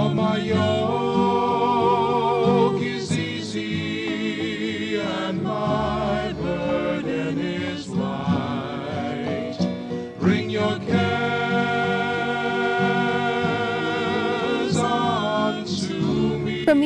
For my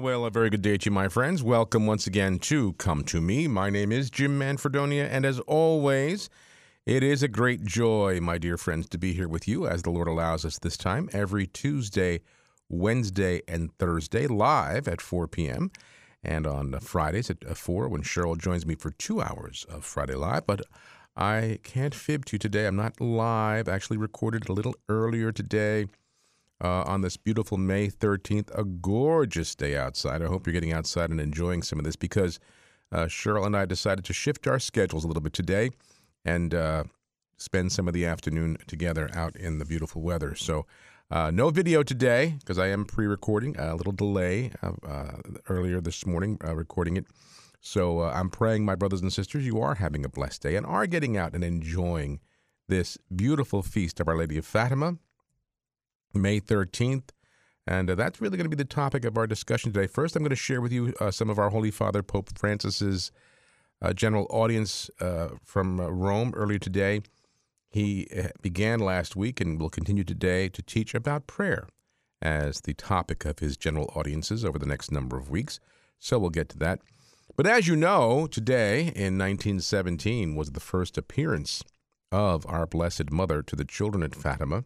Well, well, a very good day to you, my friends. Welcome once again to Come to Me. My name is Jim Manfredonia, and as always, it is a great joy, my dear friends, to be here with you as the Lord allows us this time every Tuesday, Wednesday, and Thursday live at 4 p.m. and on Fridays at uh, 4 when Cheryl joins me for two hours of Friday Live. But I can't fib to you today. I'm not live, I actually recorded a little earlier today uh, on this beautiful May 13th, a gorgeous day outside. I hope you're getting outside and enjoying some of this because uh, Cheryl and I decided to shift our schedules a little bit today and uh, spend some of the afternoon together out in the beautiful weather. So, uh, no video today because I am pre recording, a little delay uh, earlier this morning uh, recording it. So, uh, I'm praying, my brothers and sisters, you are having a blessed day and are getting out and enjoying this beautiful feast of Our Lady of Fatima. May 13th. And uh, that's really going to be the topic of our discussion today. First, I'm going to share with you uh, some of our Holy Father Pope Francis's uh, general audience uh, from uh, Rome earlier today. He uh, began last week and will continue today to teach about prayer as the topic of his general audiences over the next number of weeks. So we'll get to that. But as you know, today in 1917 was the first appearance of our Blessed Mother to the children at Fatima.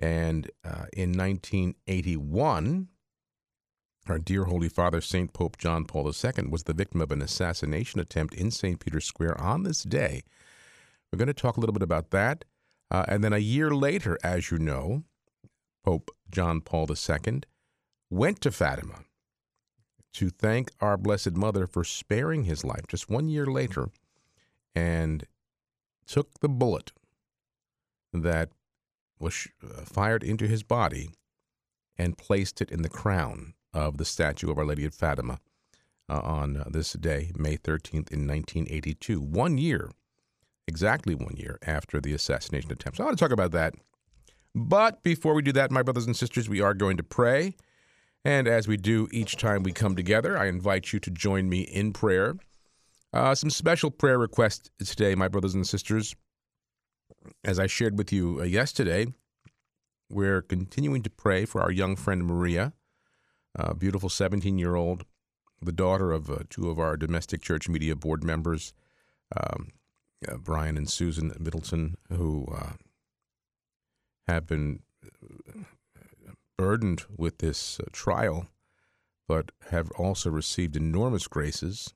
And uh, in 1981, our dear Holy Father, St. Pope John Paul II, was the victim of an assassination attempt in St. Peter's Square on this day. We're going to talk a little bit about that. Uh, and then a year later, as you know, Pope John Paul II went to Fatima to thank our Blessed Mother for sparing his life just one year later and took the bullet that was uh, fired into his body and placed it in the crown of the statue of Our Lady of Fatima uh, on uh, this day, May 13th, in 1982. One year, exactly one year after the assassination attempt. So I want to talk about that. But before we do that, my brothers and sisters, we are going to pray. And as we do each time we come together, I invite you to join me in prayer. Uh, some special prayer requests today, my brothers and sisters as I shared with you uh, yesterday, we're continuing to pray for our young friend Maria, a beautiful 17 year old, the daughter of uh, two of our domestic church media board members, um, uh, Brian and Susan Middleton, who uh, have been uh, burdened with this uh, trial, but have also received enormous graces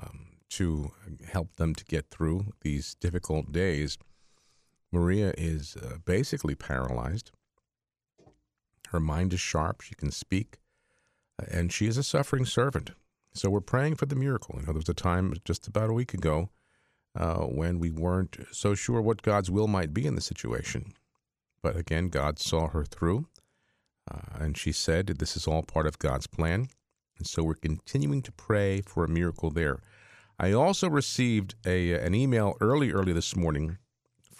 um, to help them to get through these difficult days. Maria is uh, basically paralyzed. Her mind is sharp. She can speak. uh, And she is a suffering servant. So we're praying for the miracle. You know, there was a time just about a week ago uh, when we weren't so sure what God's will might be in the situation. But again, God saw her through. Uh, and she said, This is all part of God's plan. And so we're continuing to pray for a miracle there. I also received a, an email early, early this morning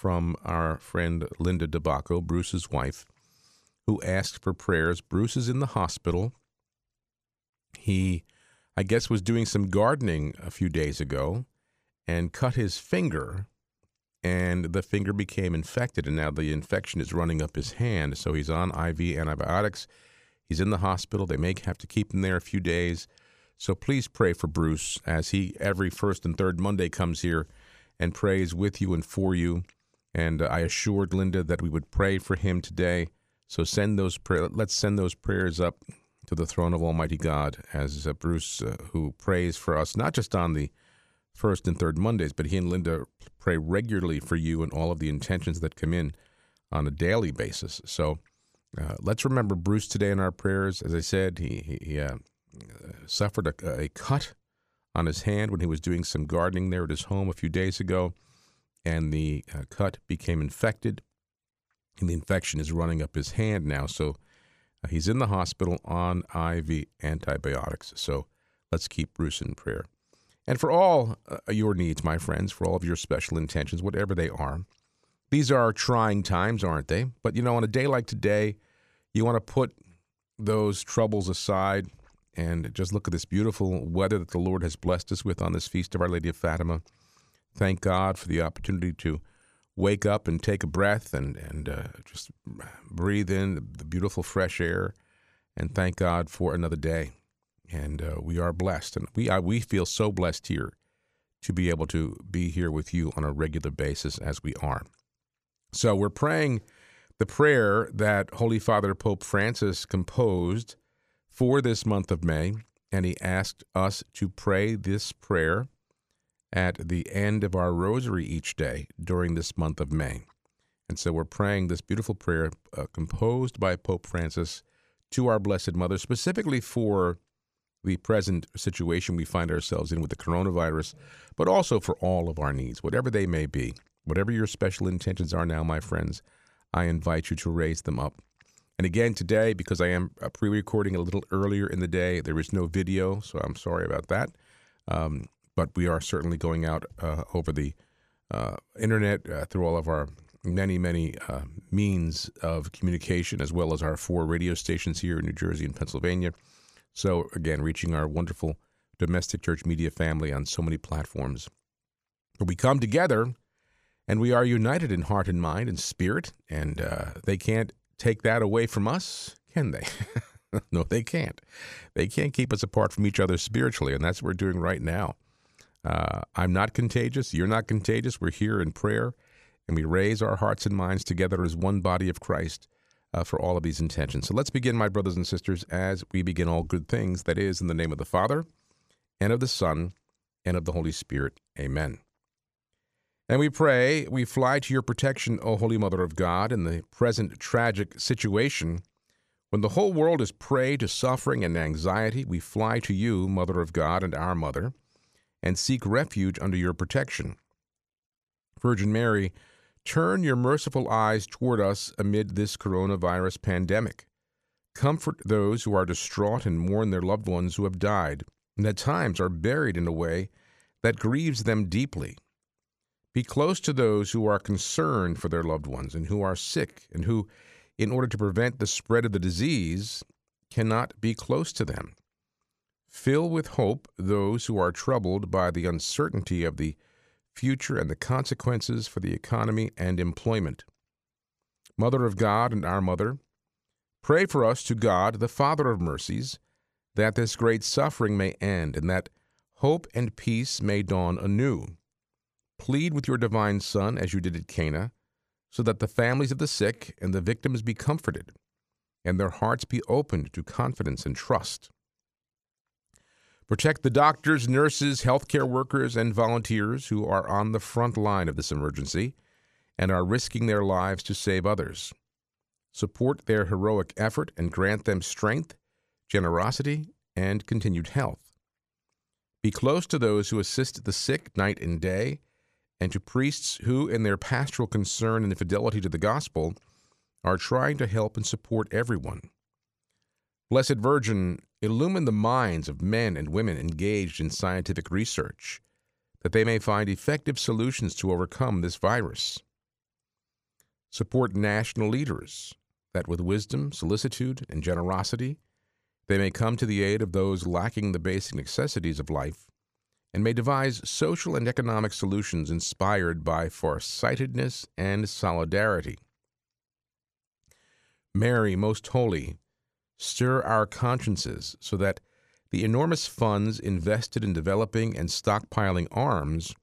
from our friend Linda DeBacco, Bruce's wife, who asked for prayers. Bruce is in the hospital. He, I guess, was doing some gardening a few days ago and cut his finger, and the finger became infected, and now the infection is running up his hand. So he's on IV antibiotics. He's in the hospital. They may have to keep him there a few days. So please pray for Bruce as he every first and third Monday comes here and prays with you and for you. And uh, I assured Linda that we would pray for him today. So send those prayer. Let's send those prayers up to the throne of Almighty God as uh, Bruce, uh, who prays for us not just on the first and third Mondays, but he and Linda pray regularly for you and all of the intentions that come in on a daily basis. So uh, let's remember Bruce today in our prayers. As I said, he he, uh, suffered a, a cut on his hand when he was doing some gardening there at his home a few days ago, and the uh, cut became infected, and the infection is running up his hand now. So uh, he's in the hospital on IV antibiotics. So let's keep Bruce in prayer. And for all uh, your needs, my friends, for all of your special intentions, whatever they are, these are trying times, aren't they? But you know, on a day like today, you want to put those troubles aside and just look at this beautiful weather that the Lord has blessed us with on this feast of Our Lady of Fatima. Thank God for the opportunity to wake up and take a breath and and uh, just breathe in the beautiful fresh air, and thank God for another day. And uh, we are blessed, and we I, we feel so blessed here to be able to be here with you on a regular basis as we are. So we're praying the prayer that Holy Father Pope Francis composed for this month of May, and he asked us to pray this prayer at the end of our rosary each day during this month of May. And so we're praying this beautiful prayer uh, composed by Pope Francis to our Blessed Mother, specifically for the present situation we find ourselves in with the coronavirus, but also for all of our needs, whatever they may be. Whatever your special intentions are now, my friends, I invite you to raise them up. And again, today, because I am uh, pre recording a little earlier in the day, there is no video, so I'm sorry about that. Um, but we are certainly going out uh, over the uh, internet uh, through all of our many, many means of communication, as well as our four radio stations here in New Jersey and Pennsylvania. So, again, reaching our wonderful domestic church media family on so many platforms. But We come together and we are united in heart and mind and spirit, and uh, they can't take that away from us, can they? no, they can't. They can't keep us apart from each other spiritually, and that's what we're doing right now. Uh, I'm not contagious. You're not contagious. We're here in prayer, and we raise our hearts and minds together as one body of Christ uh, for all of these intentions. So let's begin, my brothers and sisters, as we begin all good things. That is, in the name of the Father, and of the Son, and of the Holy Spirit. Amen. And we pray, we fly to your protection, O Holy Mother of God, in the present tragic situation. When the whole world is prey to suffering and anxiety, we fly to you, Mother of God and our Mother and seek refuge under your protection. Virgin Mary, turn your merciful eyes toward us amid this coronavirus pandemic. Comfort those who are distraught and mourn their loved ones who have died, and at times are buried in a way that grieves them deeply. Be close to those who are concerned for their loved ones and who are sick and who, in order to prevent the spread of the disease, cannot be close to them. Fill with hope those who are troubled by the uncertainty of the future and the consequences for the economy and employment. Mother of God and our Mother, pray for us to God, the Father of mercies, that this great suffering may end and that hope and peace may dawn anew. Plead with your divine Son, as you did at Cana, so that the families of the sick and the victims be comforted, and their hearts be opened to confidence and trust. Protect the doctors, nurses, healthcare workers, and volunteers who are on the front line of this emergency and are risking their lives to save others. Support their heroic effort and grant them strength, generosity, and continued health. Be close to those who assist the sick night and day, and to priests who, in their pastoral concern and fidelity to the gospel, are trying to help and support everyone. Blessed Virgin, illumine the minds of men and women engaged in scientific research, that they may find effective solutions to overcome this virus. Support national leaders, that with wisdom, solicitude, and generosity, they may come to the aid of those lacking the basic necessities of life, and may devise social and economic solutions inspired by farsightedness and solidarity. Mary, most holy, stir our consciences so that the enormous funds invested in developing and stockpiling arms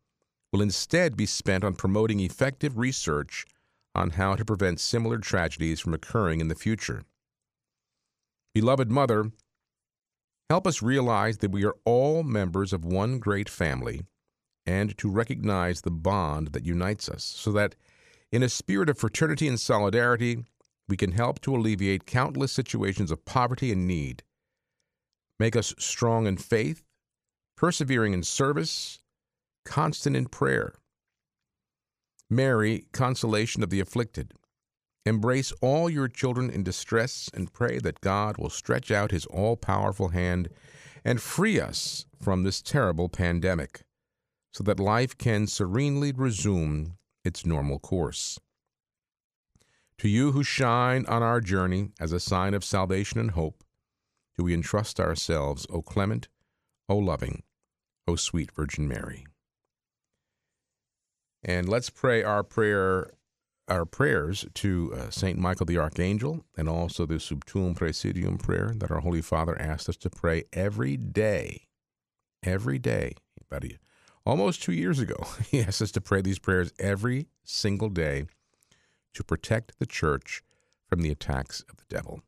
will instead be spent on promoting effective research on how to prevent similar tragedies from occurring in the future. Beloved Mother, help us realize that we are all members of one great family and to recognize the bond that unites us so that, in a spirit of fraternity and solidarity, we can help to alleviate countless situations of poverty and need. Make us strong in faith, persevering in service, constant in prayer. Mary, consolation of the afflicted. Embrace all your children in distress and pray that God will stretch out his all powerful hand and free us from this terrible pandemic so that life can serenely resume its normal course. To you who shine on our journey as a sign of salvation and hope, do we entrust ourselves, O clement, O loving, O sweet Virgin Mary. And let's pray our prayer our prayers to uh, Saint Michael the Archangel and also the Sub Tuum Praesidium prayer that our Holy Father asked us to pray every day. Every day. About a, almost two years ago, he asked us to pray these prayers every single day to protect the church from the attacks of the devil.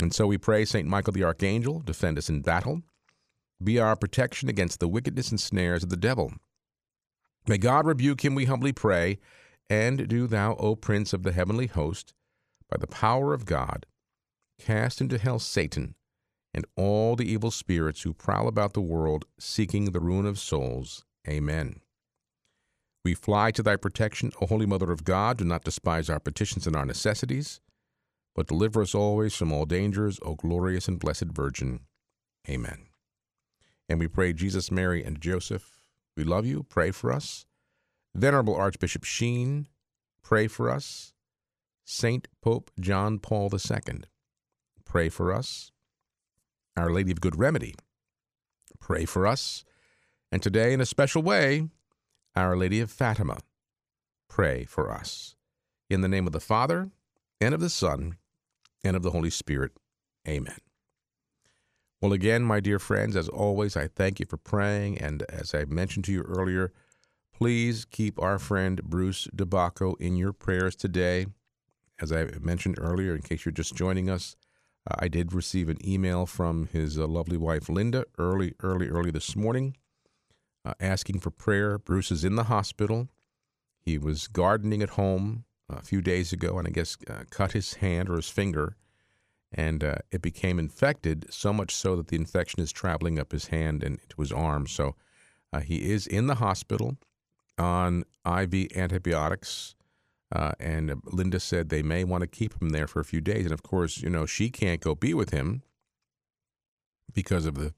And so we pray, Saint Michael the Archangel, defend us in battle. Be our protection against the wickedness and snares of the devil. May God rebuke him, we humbly pray and do thou, O Prince of the heavenly host, by the power of God, cast into hell Satan and all the evil spirits who prowl about the world seeking the ruin of souls. Amen. We fly to thy protection, O Holy Mother of God. Do not despise our petitions and our necessities, but deliver us always from all dangers, O glorious and blessed Virgin. Amen. And we pray, Jesus, Mary, and Joseph, we love you. Pray for us. Venerable Archbishop Sheen, pray for us. Saint Pope John Paul II, pray for us. Our Lady of Good Remedy, pray for us. And today, in a special way, Our Lady of Fatima, pray for us. In the name of the Father, and of the Son, and of the Holy Spirit. Amen. Well, again, my dear friends, as always, I thank you for praying. And as I mentioned to you earlier, Please keep our friend Bruce DeBacco in your prayers today. As I mentioned earlier, in case you're just joining us, uh, I did receive an email from his uh, lovely wife Linda early, early, early this morning uh, asking for prayer. Bruce is in the hospital. He was gardening at home a few days ago and I guess uh, cut his hand or his finger, and uh, it became infected, so much so that the infection is traveling up his hand and into his arm. So uh, he is in the hospital on IV antibiotics. Uh, and Linda said they may want to keep him there for a few days. And of course, you know, she can't go be with him because of the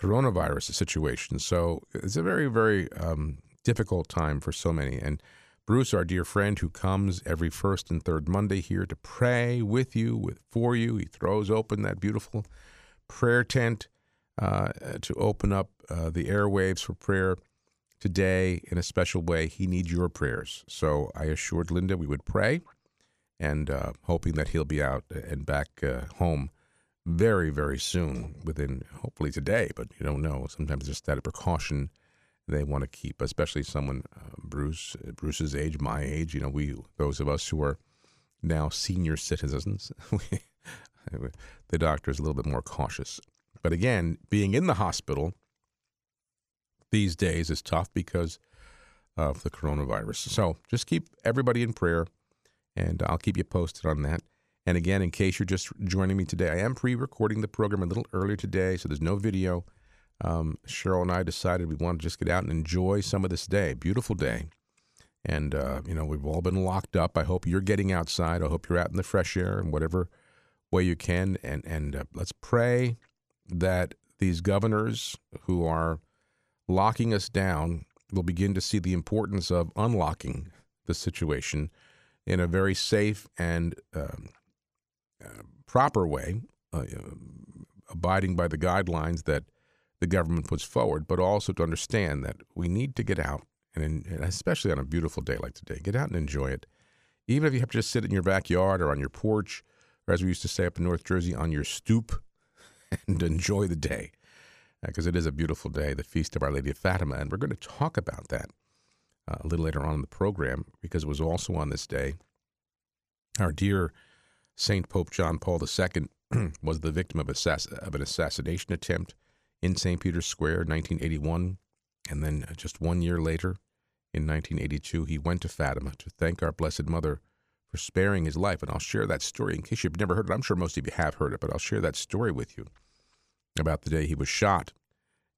coronavirus situation. So it's a very, very um, difficult time for so many. And Bruce, our dear friend who comes every first and third Monday here to pray with you, with for you, he throws open that beautiful prayer tent uh, to open up uh, the airwaves for prayer today in a special way. He needs your prayers. So I assured Linda we would pray and uh, hoping that he'll be out and back uh, home very, very soon, within hopefully today, but you don't know. Sometimes just that precaution they want to keep, especially someone uh, Bruce, Bruce's age, my age. You know, we those of us who are now senior citizens, the doctor is a little bit more cautious. But again, being in the hospital these days is tough because of the coronavirus. So just keep everybody in prayer, and I'll keep you posted on that. And again, in case you're just joining me today, I am pre recording the program a little earlier today, so there's no video. Um, Cheryl and I decided we want to just get out and enjoy some of this day. Beautiful day. And, uh, you know, we've all been locked up. I hope you're getting outside. I hope you're out in the fresh air in whatever way you can. And, and uh, let's pray that these governors who are locking us down, we'll begin to see the importance of unlocking the situation in a very safe and um, proper way, uh, abiding by the guidelines that the government puts forward, but also to understand that we need to get out, and, and especially on a beautiful day like today, get out and enjoy it. Even if you have to just sit in your backyard or on your porch, or as we used to say up in North Jersey, on your stoop, and enjoy the day because uh, it is a beautiful day, the Feast of Our Lady of Fatima. And we're going to talk about that uh, a little later on in the program because it was also on this day. Our dear Saint Pope John Paul II was the victim of, assass- of an assassination attempt in St. Peter's Square in 1981. And then uh, just one year later, in 1982, he went to Fatima to thank our Blessed Mother for sparing his life. And I'll share that story in case you've never heard it. I'm sure most of you have heard it, but I'll share that story with you about the day he was shot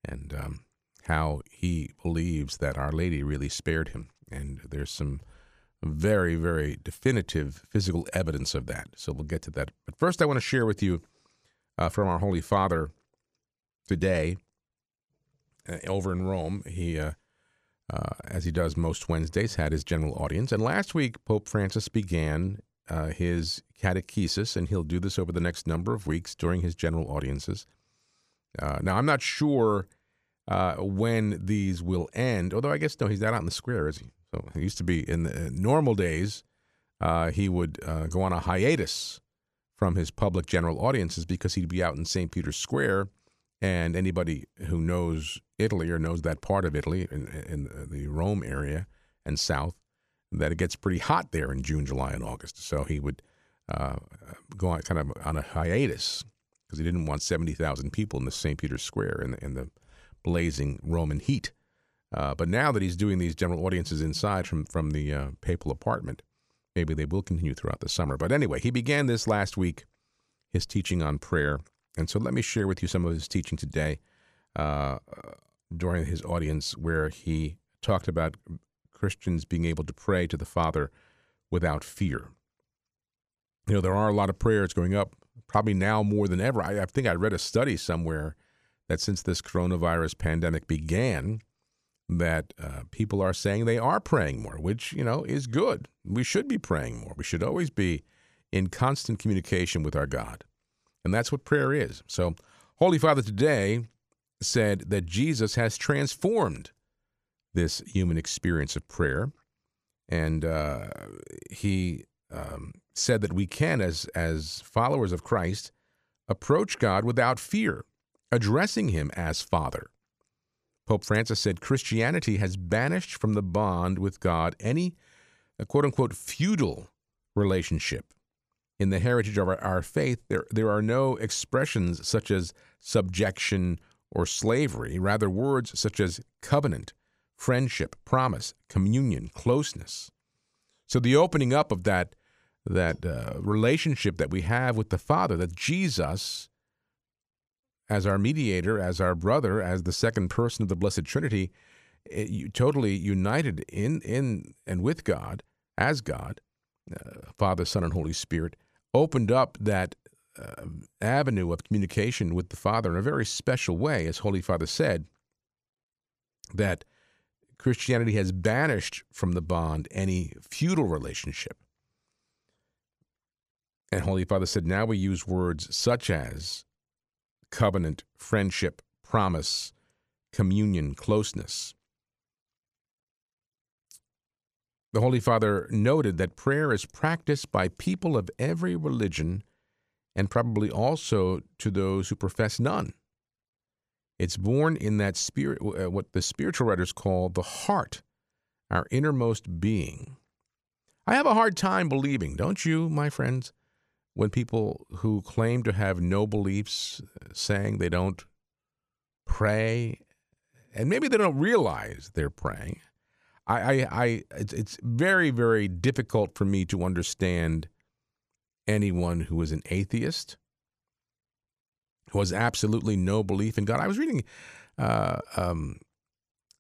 and um, how he believes that Our Lady really spared him. And there's some very, very definitive physical evidence of that. So we'll get to that. But first, I want to share with you uh, from our Holy Father today uh, over in Rome. He, uh, uh, as he does most Wednesdays, had his general audience. And last week, Pope Francis began uh, his catechesis, and he'll do this over the next number of weeks during his general audiences. Uh, now, I'm not sure when these will end, although I guess, no, he's not out in the square, is he? So he used to be in the normal days, uh, he would uh, go on a hiatus from his public general audiences because he'd be out in St. Peter's Square. And anybody who knows Italy or knows that part of Italy, in, in the Rome area and south, that it gets pretty hot there in June, July, and August. So he would uh, go on kind of on a hiatus because he didn't want 70,000 people in the St. Peter's Square in the, in the blazing Roman heat. Uh, but now that he's doing these general audiences inside from, from the uh, papal apartment, maybe they will continue throughout the summer. But anyway, he began this last week, his teaching on prayer. And so let me share with you some of his teaching today uh, during his audience, where he talked about Christians being able to pray to the Father without fear. You know, there are a lot of prayers going up, probably now more than ever. I, I think I read a study somewhere that since this coronavirus pandemic began, that uh, people are saying they are praying more, which, you know, is good. We should be praying more. We should always be in constant communication with our God. And that's what prayer is. So, Holy Father today said that Jesus has transformed this human experience of prayer. And uh, he um, said that we can, as, as followers of Christ, approach God without fear, addressing him as Father. Pope Francis said Christianity has banished from the bond with God any quote unquote feudal relationship. In the heritage of our, our, faith, there, there are no expressions such as subjection or slavery, rather, words such as covenant, friendship, promise, communion, closeness. So the opening up of that, that uh, relationship that we have with the Father, that Jesus as our mediator, as our brother, as the second person of the Blessed Trinity, it, you, totally united in in and with God as God, uh, Father, Son, and Holy Spirit, opened up that uh, avenue of communication with the Father in a very special way, as Holy Father said, that Christianity has banished from the bond any feudal relationship. And Holy Father said, now we use words such as covenant, friendship, promise, communion, closeness. The Holy Father noted that prayer is practiced by people of every religion and probably also to those who profess none. It's born in that spirit, uh, what the spiritual writers call the heart, our innermost being. I have a hard time believing, don't you, my friends, when people who claim to have no beliefs saying they don't pray and maybe they don't realize they're praying i i, I it's, it's very very difficult for me to understand anyone who is an atheist who has absolutely no belief in god. I was reading uh, um,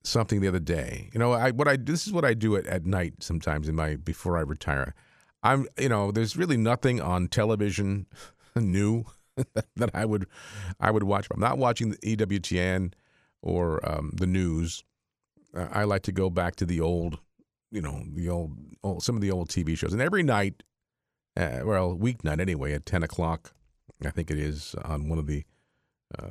something the other day. You know i what i this is what i do at, at night sometimes in my before i retire I'm, you know, there's really nothing on television new that I would, I would watch. I'm not watching the EWTN or um, the news. I like to go back to the old, you know, the old, old some of the old TV shows. And every night, uh, well, weeknight anyway, at 10 o'clock, I think it is on one of the uh,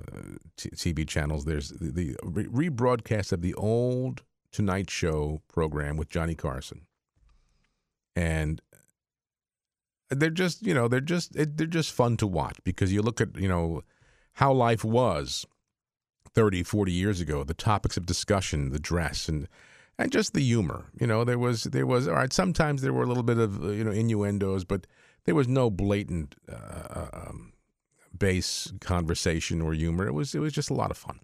TV channels. There's the, the re- rebroadcast of the old Tonight Show program with Johnny Carson, and they're just you know they're just they're just fun to watch because you look at you know how life was 30 40 years ago the topics of discussion the dress and and just the humor you know there was there was all right sometimes there were a little bit of you know innuendos but there was no blatant uh, um, base conversation or humor. It was it was just a lot of fun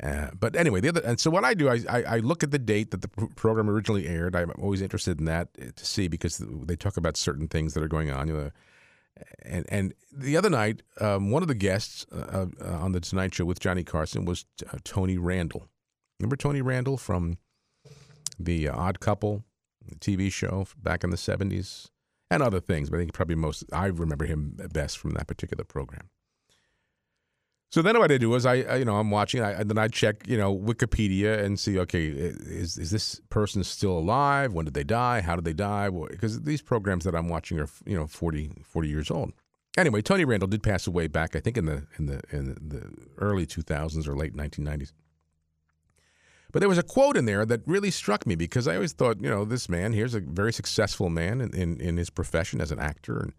uh, but anyway, the other and so what I do, I, I, I look at the date that the program originally aired. I'm always interested in that uh, to see because they talk about certain things that are going on. You know, And and the other night, um, one of the guests uh, uh, on the Tonight Show with Johnny Carson was uh, Tony Randall. Remember Tony Randall from the uh, Odd Couple TV show back in the '70s, and other things. But I think probably most I remember him best from that particular program. So then what I do is I, I you know, I'm watching, I, and then I check, you know, Wikipedia and see, okay, is is this person still alive? When did they die? How did they die? Because these programs that I'm watching are, you know, 40, 40 years old. Anyway, Tony Randall did pass away back, I think, in the in the in the early 2000s or late 1990s. But there was a quote in there that really struck me because I always thought, you know, this man here's a very successful man in, in, in his profession as an actor and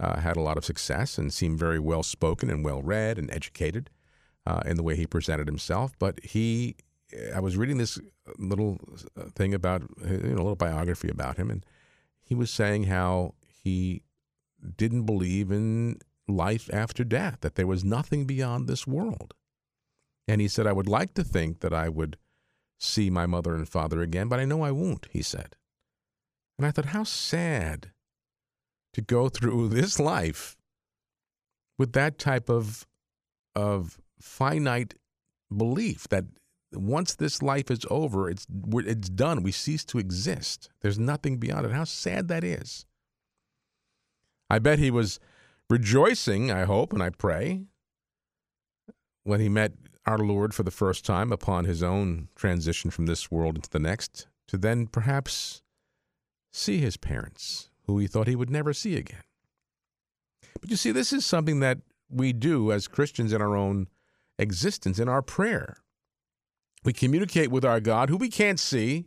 uh, had a lot of success and seemed very well spoken and well read and educated uh, in the way he presented himself. But he, I was reading this little uh, thing about, you know, a little biography about him, and he was saying how he didn't believe in life after death, that there was nothing beyond this world. And he said, I would like to think that I would see my mother and father again, but I know I won't, he said. And I thought, how sad to go through this life with that type of of finite belief that once this life is over, it's it's done. We cease to exist. There's nothing beyond it. How sad that is. I bet he was rejoicing. I hope and I pray when he met our Lord for the first time upon his own transition from this world into the next, to then perhaps see his parents who he thought he would never see again. But you see, this is something that we do as Christians in our own existence, in our prayer. We communicate with our God, who we can't see,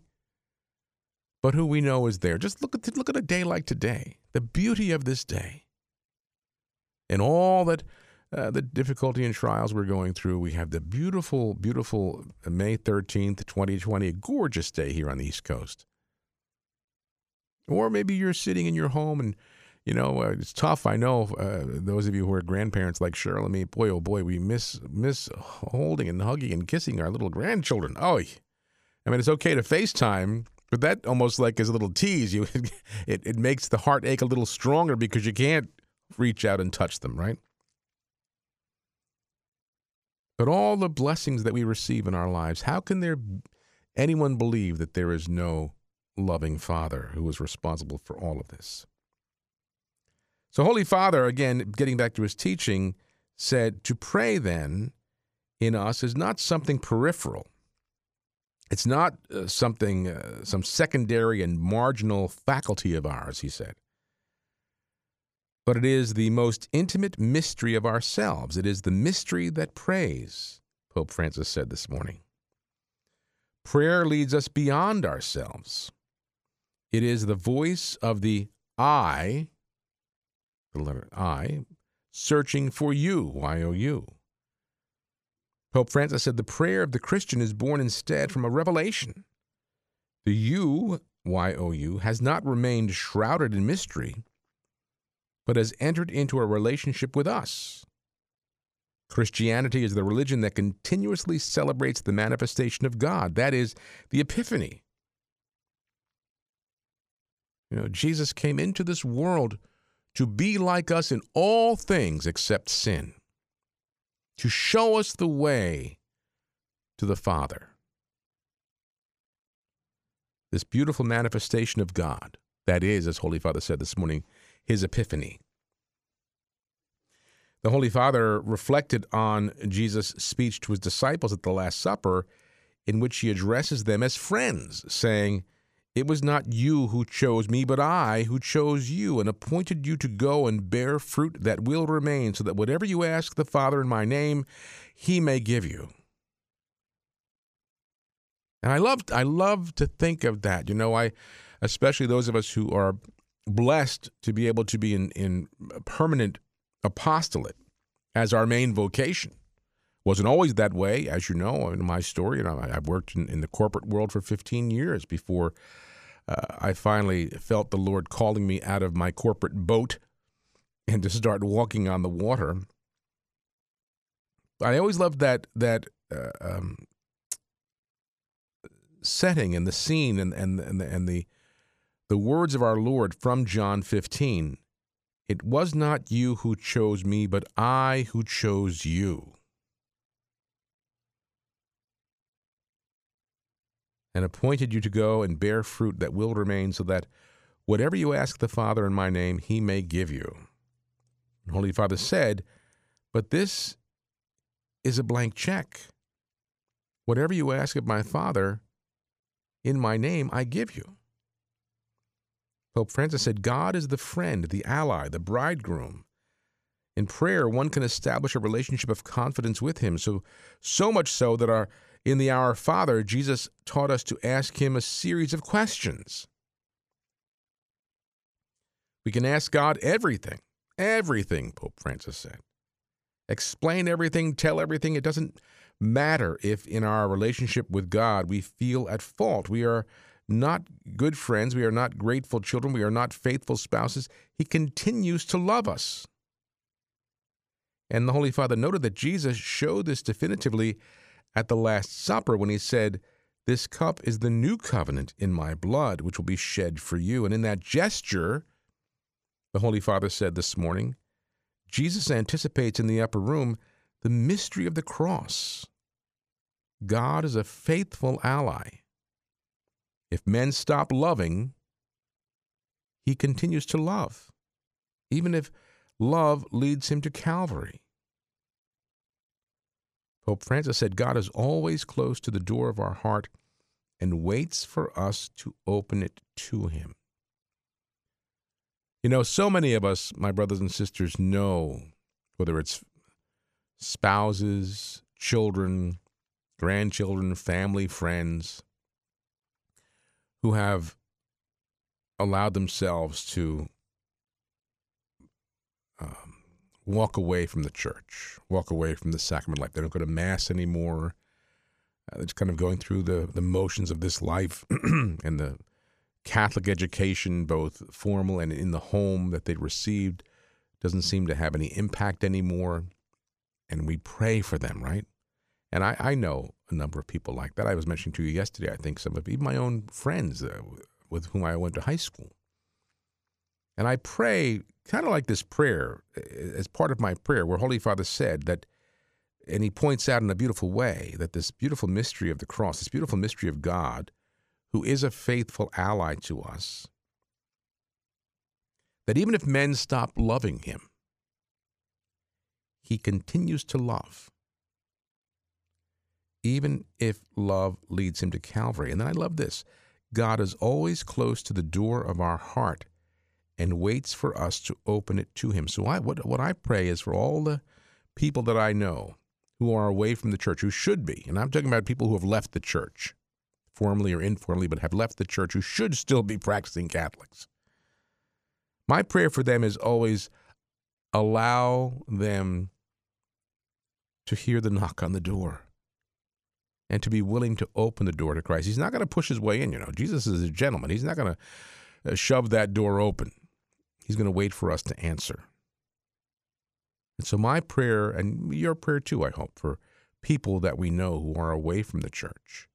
but who we know is there. Just look at look at a day like today, the beauty of this day, and all that uh, the difficulty and trials we're going through. We have the beautiful, beautiful May thirteenth, twenty twenty, a gorgeous day here on the East Coast. Or maybe you're sitting in your home and, you know, uh, it's tough. I know uh, those of you who are grandparents like Cheryl and me, boy, oh boy, we miss miss holding and hugging and kissing our little grandchildren. Oh, I mean, it's okay to FaceTime, but that almost like is a little tease. You, it, it makes the heart ache a little stronger because you can't reach out and touch them, right? But all the blessings that we receive in our lives, how can there anyone believe that there is no loving Father who is responsible for all of this. So, Holy Father, again, getting back to his teaching, said to pray then in us is not something peripheral. It's not uh, something, uh, some secondary and marginal faculty of ours, he said. But it is the most intimate mystery of ourselves. It is the mystery that prays, Pope Francis said this morning. Prayer leads us beyond ourselves. It is the voice of the I, the letter I, searching for you, Y O U. Pope Francis said the prayer of the Christian is born instead from a revelation. The you, Y O U, has not remained shrouded in mystery, but has entered into a relationship with us. Christianity is the religion that continuously celebrates the manifestation of God, that is, the Epiphany. You know, Jesus came into this world to be like us in all things except sin, to show us the way to the Father. This beautiful manifestation of God, that is, as Holy Father said this morning, his epiphany. The Holy Father reflected on Jesus' speech to his disciples at the Last Supper, in which he addresses them as friends, saying, it was not you who chose me, but I who chose you and appointed you to go and bear fruit that will remain, so that whatever you ask the Father in my name, he may give you. And I love I love to think of that. You know, I especially those of us who are blessed to be able to be in, in permanent apostolate as our main vocation. Wasn't always that way, as you know, in my story. You know, I've worked in, in the corporate world for 15 years before uh, I finally felt the Lord calling me out of my corporate boat and to start walking on the water. I always loved that that uh, um, setting and the scene and and and the, and the the words of our Lord from John 15 It was not you who chose me, but I who chose you. And appointed you to go and bear fruit that will remain, so that whatever you ask the Father in my name, he may give you. And Holy Father said, But this is a blank check. Whatever you ask of my Father in my name, I give you. Pope Francis said, God is the friend, the ally, the bridegroom. In prayer, one can establish a relationship of confidence with him. So, so much so that our, in the Our Father, Jesus taught us to ask him a series of questions. We can ask God everything, everything, Pope Francis said. Explain everything, tell everything. It doesn't matter if in our relationship with God we feel at fault. We are not good friends. We are not grateful children. We are not faithful spouses. He continues to love us. And the Holy Father noted that Jesus showed this definitively at the Last Supper when he said, This cup is the new covenant in my blood, which will be shed for you. And in that gesture, the Holy Father said this morning, Jesus anticipates in the upper room the mystery of the cross. God is a faithful ally. If men stop loving, he continues to love, even if love leads him to Calvary. Pope Francis said, God is always close to the door of our heart and waits for us to open it to him. You know, so many of us, my brothers and sisters, know whether it's spouses, children, grandchildren, family, friends, who have allowed themselves to um, walk away from the church, walk away from the sacrament life. They don't go to Mass anymore. Uh, they're just kind of going through the, the motions of this life and the Catholic education, both formal and in the home that they received, doesn't seem to have any impact anymore. And we pray for them, right? And I, I know a number of people like that. I was mentioning to you yesterday, I think some of even my own friends uh, with whom I went to high school. And I pray kind of like this prayer as part of my prayer, where Holy Father said that, and he points out in a beautiful way that this beautiful mystery of the cross, this beautiful mystery of God, who is a faithful ally to us, that even if men stop loving him, he continues to love even if love leads him to Calvary. And then I love this God is always close to the door of our heart and waits for us to open it to him. So I, what, what I pray is for all the people that I know who are away from the church, who should be, and I'm talking about people who have left the church, formally or informally, but have left the church, who should still be practicing Catholics. My prayer for them is always allow them to hear the knock on the door and to be willing to open the door to Christ. He's not going to push his way in, you know. Jesus is a gentleman. He's not going to uh, shove that door open. He's going to wait for us to answer. And so, my prayer, and your prayer too, I hope, for people that we know who are away from the church,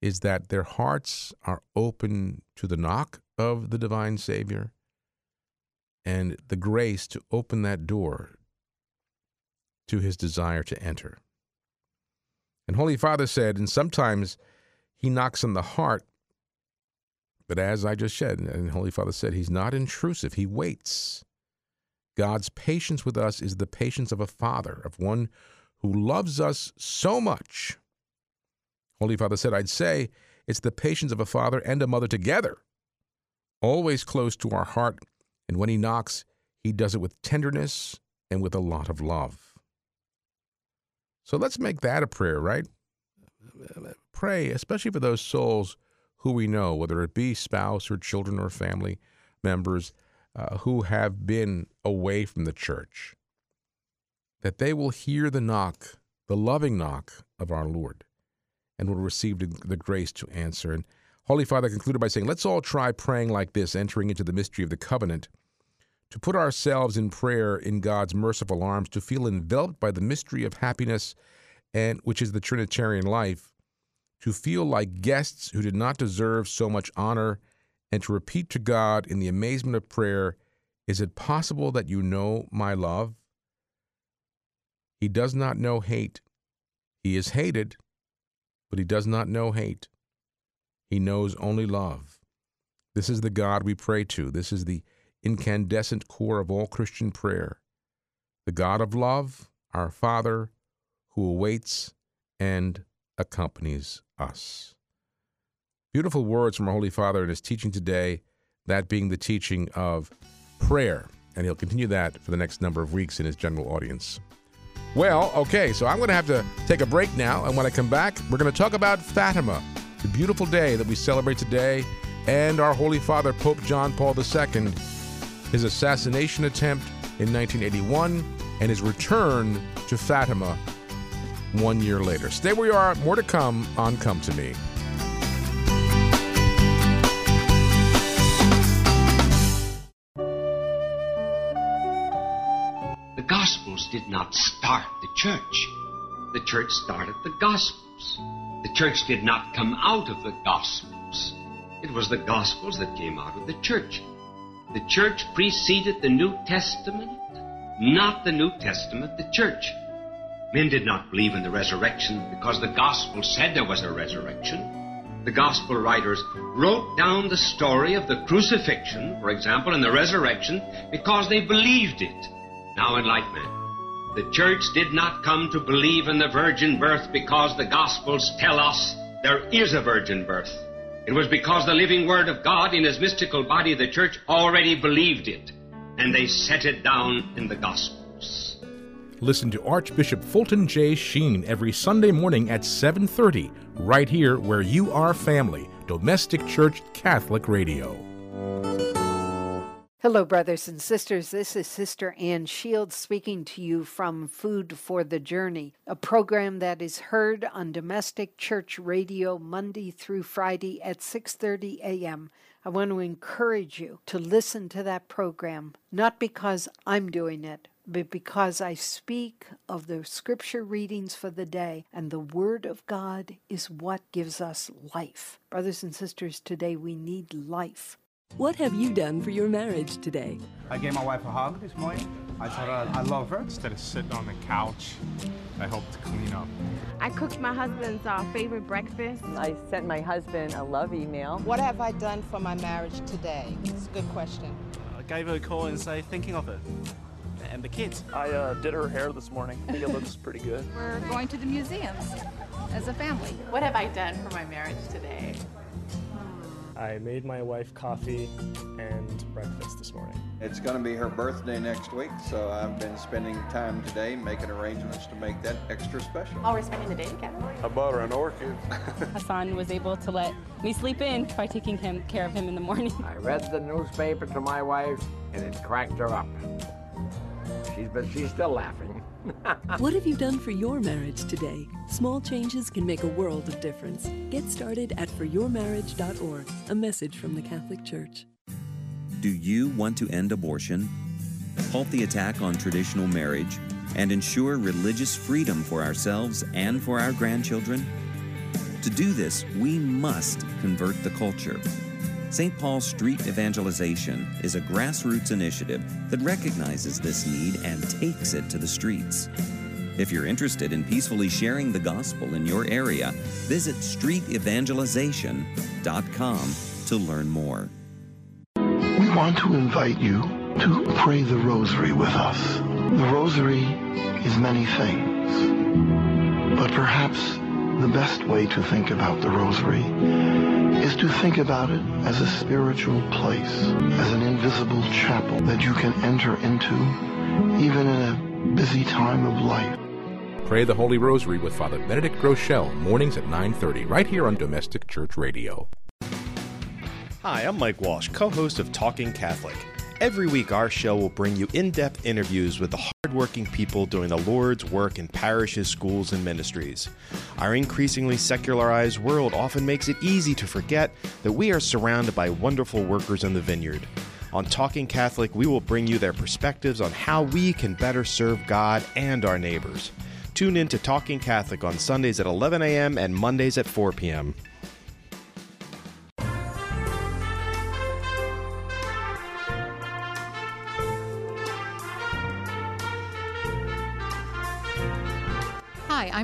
is that their hearts are open to the knock of the divine Savior and the grace to open that door to his desire to enter. And Holy Father said, and sometimes he knocks on the heart, but as I just said, and Holy Father said, he's not intrusive, he waits. God's patience with us is the patience of a father, of one who loves us so much. Holy Father said, I'd say it's the patience of a father and a mother together, always close to our heart. And when he knocks, he does it with tenderness and with a lot of love. So let's make that a prayer, right? Pray, especially for those souls who we know, whether it be spouse or children or family members uh, who have been away from the church, that they will hear the knock, the loving knock of our Lord, and will receive the grace to answer. And Holy Father concluded by saying, Let's all try praying like this, entering into the mystery of the covenant to put ourselves in prayer in God's merciful arms, to feel enveloped by the mystery of happiness, and which is the Trinitarian life, to feel like guests who did not deserve so much honor, and to repeat to God in the amazement of prayer, Is it possible that you know my love? He does not know hate. He is hated, but he does not know hate. He knows only love. This is the God we pray to. This is the incandescent core of all Christian prayer. The God of love, our Father, who awaits and accompanies us. Beautiful words from our Holy Father in his teaching today, that being the teaching of prayer. And he'll continue that for the next number of weeks in his general audience. Well, okay, so I'm going to have to take a break now. And when I come back, we're going to talk about Fatima, the beautiful day that we celebrate today, and our Holy Father, Pope John Paul II, his assassination attempt in 1981, and his return to Fatima one year later. Stay where you are. More to come on Come to Me. The Gospels did not start the church. The church started the Gospels. The church did not come out of the Gospels. It was the Gospels that came out of the church. The church preceded the New Testament, not the New Testament, the church. Men did not believe in the resurrection because the Gospel said there was a resurrection. The Gospel writers wrote down the story of the crucifixion, for example, and the resurrection because they believed it. Now, enlightenment. The church did not come to believe in the virgin birth because the Gospels tell us there is a virgin birth. It was because the living Word of God in His mystical body, the church, already believed it, and they set it down in the Gospels. Listen to Archbishop Fulton J. Sheen every Sunday morning at 7:30 right here where you are family, Domestic Church Catholic Radio. Hello, brothers and sisters. This is Sister Ann Shields speaking to you from Food for the Journey, a program that is heard on Domestic Church Radio Monday through Friday at 6:30 a.m. I want to encourage you to listen to that program, not because I'm doing it, but because I speak of the scripture readings for the day, and the Word of God is what gives us life. Brothers and sisters, today we need life. What have you done for your marriage today? I gave my wife a hug this morning. I told her I love her. Instead of sitting on the couch, I helped clean up. I cooked my husband's uh, favorite breakfast. I sent my husband a love email. What have I done for my marriage today? It's a good question. I gave her a call and say thinking of her and the kids. I uh, did her hair this morning. I think it looks pretty good. We're going to the museums as a family. What have I done for my marriage today? I made my wife coffee and breakfast this morning. It's going to be her birthday next week, so I've been spending time today making arrangements to make that extra special. Oh, we're spending the day together. I bought her an orchid. Hassan was able to let me sleep in by taking him care of him in the morning. I read the newspaper to my wife, and it cracked her up. She's but she's still laughing. what have you done for your marriage today? Small changes can make a world of difference. Get started at foryourmarriage.org, a message from the Catholic Church. Do you want to end abortion, halt the attack on traditional marriage, and ensure religious freedom for ourselves and for our grandchildren? To do this, we must convert the culture. St. Paul Street Evangelization is a grassroots initiative that recognizes this need and takes it to the streets. If you're interested in peacefully sharing the gospel in your area, visit streetevangelization.com to learn more. We want to invite you to pray the rosary with us. The rosary is many things, but perhaps the best way to think about the rosary is to think about it as a spiritual place, as an invisible chapel that you can enter into even in a busy time of life. Pray the Holy Rosary with Father Benedict Groeschel, mornings at 9:30 right here on Domestic Church Radio. Hi, I'm Mike Walsh, co-host of Talking Catholic. Every week, our show will bring you in depth interviews with the hardworking people doing the Lord's work in parishes, schools, and ministries. Our increasingly secularized world often makes it easy to forget that we are surrounded by wonderful workers in the vineyard. On Talking Catholic, we will bring you their perspectives on how we can better serve God and our neighbors. Tune in to Talking Catholic on Sundays at 11 a.m. and Mondays at 4 p.m.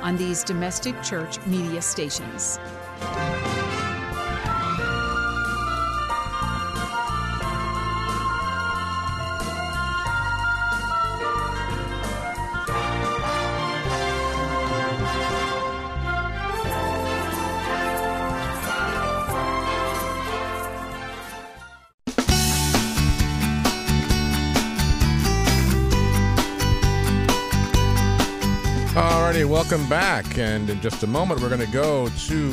on these domestic church media stations. Welcome back. And in just a moment, we're going to go to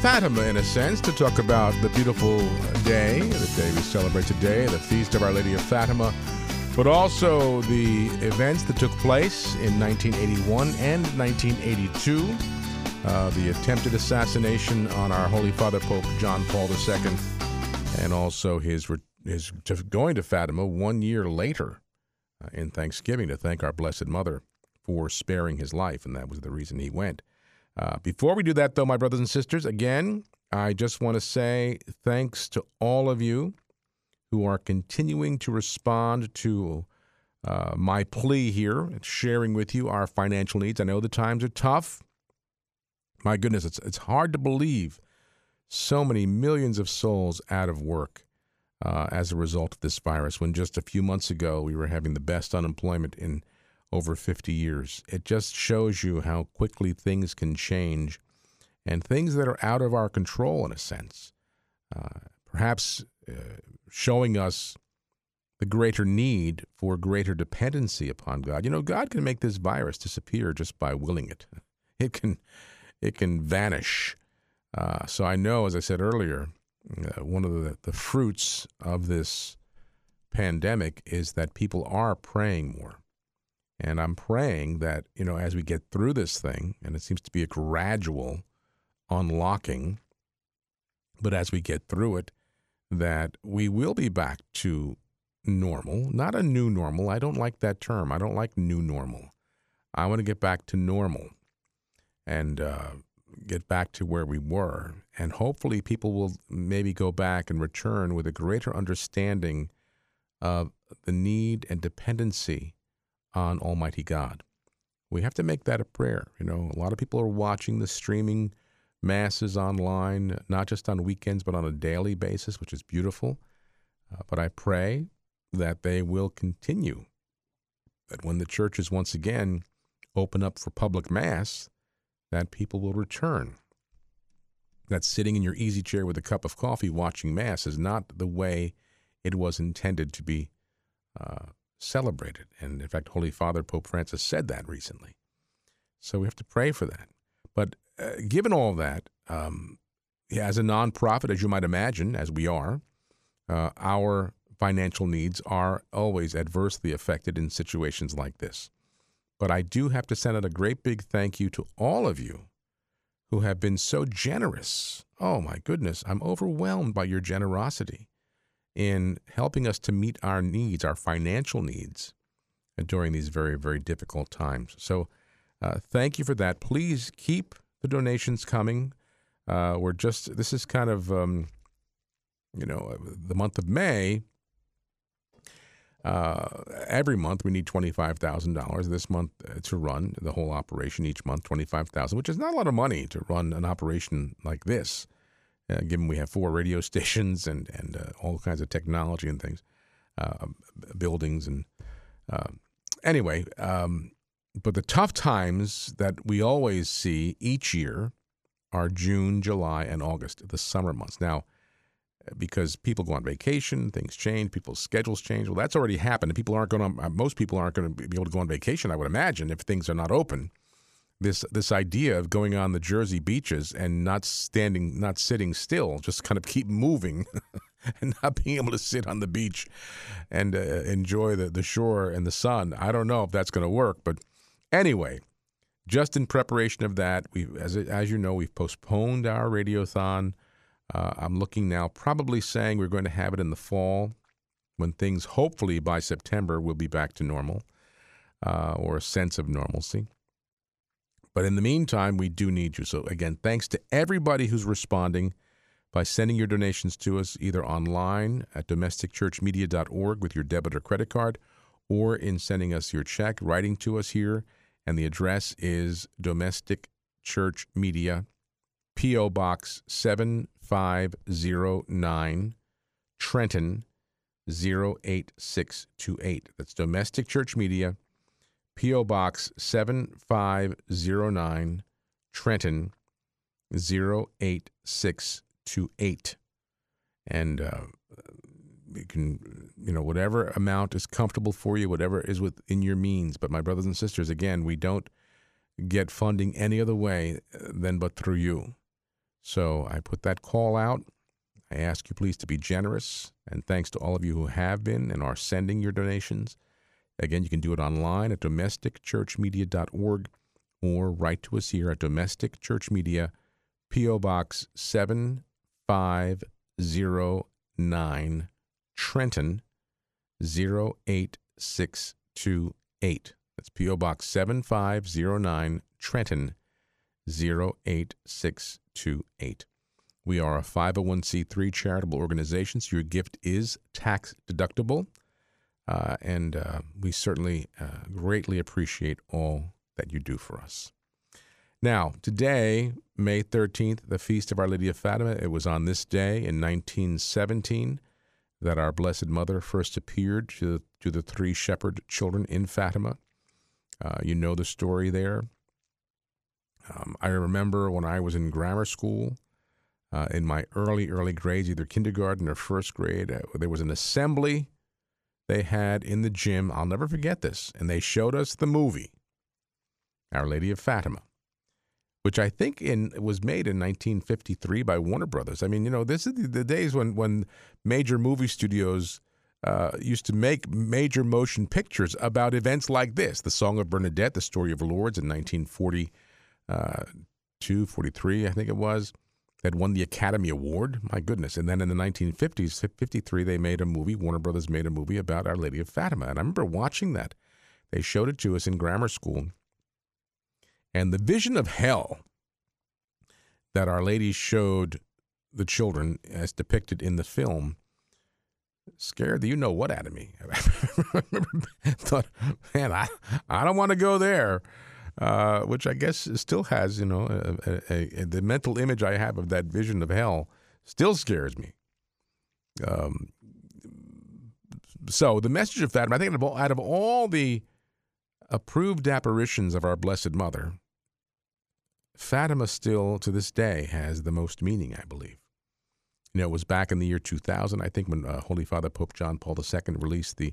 Fatima, in a sense, to talk about the beautiful day, the day we celebrate today, the feast of Our Lady of Fatima, but also the events that took place in 1981 and 1982. Uh, the attempted assassination on our Holy Father Pope John Paul II, and also his his going to Fatima one year later uh, in Thanksgiving to thank our Blessed Mother for sparing his life, and that was the reason he went. Uh, before we do that, though, my brothers and sisters, again, I just want to say thanks to all of you who are continuing to respond to uh, my plea here, sharing with you our financial needs. I know the times are tough. My goodness, it's it's hard to believe so many millions of souls out of work uh, as a result of this virus. When just a few months ago we were having the best unemployment in over 50 years. It just shows you how quickly things can change and things that are out of our control, in a sense. Uh, perhaps uh, showing us the greater need for greater dependency upon God. You know, God can make this virus disappear just by willing it. It can, it can vanish. Uh, so I know, as I said earlier, uh, one of the, the fruits of this pandemic is that people are praying more. And I'm praying that, you know, as we get through this thing, and it seems to be a gradual unlocking, but as we get through it, that we will be back to normal, not a new normal. I don't like that term. I don't like new normal. I want to get back to normal and uh, get back to where we were. And hopefully, people will maybe go back and return with a greater understanding of the need and dependency on Almighty God. We have to make that a prayer. You know, a lot of people are watching the streaming masses online, not just on weekends, but on a daily basis, which is beautiful. Uh, but I pray that they will continue, that when the churches once again open up for public mass, that people will return. That sitting in your easy chair with a cup of coffee watching mass is not the way it was intended to be uh, celebrated. And in fact, Holy Father Pope Francis said that recently. So we have to pray for that. But uh, given all that, um, yeah, as a nonprofit, as you might imagine, as we are, uh, our financial needs are always adversely affected in situations like this. But I do have to send out a great big thank you to all of you who have been so generous. Oh my goodness, I'm overwhelmed by your generosity in helping us to meet our needs, our financial needs, uh, during these very, very difficult times. So, uh, thank you for that. Please keep the donations coming. Uh, we're just, this is kind of, um, you know, the month of May. Uh, every month we need twenty-five thousand dollars. This month uh, to run the whole operation each month, twenty-five thousand, which is not a lot of money to run an operation like this uh, given we have four radio stations and and uh, all kinds of technology and things, uh, buildings and uh, anyway. Um, but the tough times that we always see each year are June, July, and August, the summer months. Now, because people go on vacation, things change, people's schedules change. Well, that's already happened. People aren't going to. Most people aren't going to be able to go on vacation. I would imagine if things are not open this this idea of going on the Jersey beaches and not standing, not sitting still, just kind of keep moving, and not being able to sit on the beach and uh, enjoy the the shore and the sun. I don't know if that's going to work, but anyway, just in preparation of that, we as as you know, we've postponed our radiothon. Uh, I'm looking now, probably saying we're going to have it in the fall, when things hopefully by September will be back to normal, uh, or a sense of normalcy. But in the meantime, we do need you. So again, thanks to everybody who's responding by sending your donations to us either online at domesticchurchmedia.org with your debit or credit card, or in sending us your check, writing to us here and the address is Domestic Church Media, P.O. Box 7509, Trenton 08628. That's Domestic Church Media, P.O. Box 7509, Trenton 08628. And uh, you can, you know, whatever amount is comfortable for you, whatever is within your means. But my brothers and sisters, again, we don't get funding any other way uh, than but through you. So I put that call out. I ask you please to be generous. And thanks to all of you who have been and are sending your donations. Again, you can do it online at domesticchurchmedia.org or write to us here at Domestic Church Media, P.O. Box 7509. Trenton 08628. That's P.O. Box 7509, Trenton 08628. We are a 501c3 charitable organization, so your gift is tax deductible. Uh, and uh, we certainly uh, greatly appreciate all that you do for us. Now, today, May 13th, the Feast of Our Lady of Fatima, it was on this day in 1917 that our Blessed Mother first appeared to, to the three shepherd children in Fatima. Uh, you know the story there. Um, I remember when I was in grammar school, uh, in my early, early grades, either kindergarten or first grade, uh, there was an assembly they had in the gym. I'll never forget this. And they showed us the movie, Our Lady of Fatima which I think in was made in 1953 by Warner Brothers. I mean, you know, this is the, the days when when major movie studios uh, used to make major motion pictures about events like this: the Song of Bernadette, the Story of Lourdes in 1942, uh, 43, I think it was, that won the Academy Award. My goodness! And then in the 1950s, 53, they made a movie. Warner Brothers made a movie about Our Lady of Fatima, and I remember watching that. They showed it to us in grammar school and the vision of hell that Our Lady showed the children, as depicted in the film, scared the you know what out of me. I thought, man, I, I don't want to go there. Uh, which I guess still has, you know, a, a, a, the mental image I have of that vision of hell still scares me. Um, so the message of Fatima, I think out of all, out of all the approved apparitions of our Blessed Mother, Fatima still to this day has the most meaning, I believe. You know, it was back in the year 2000, I think, when uh, Holy Father Pope John Paul II released the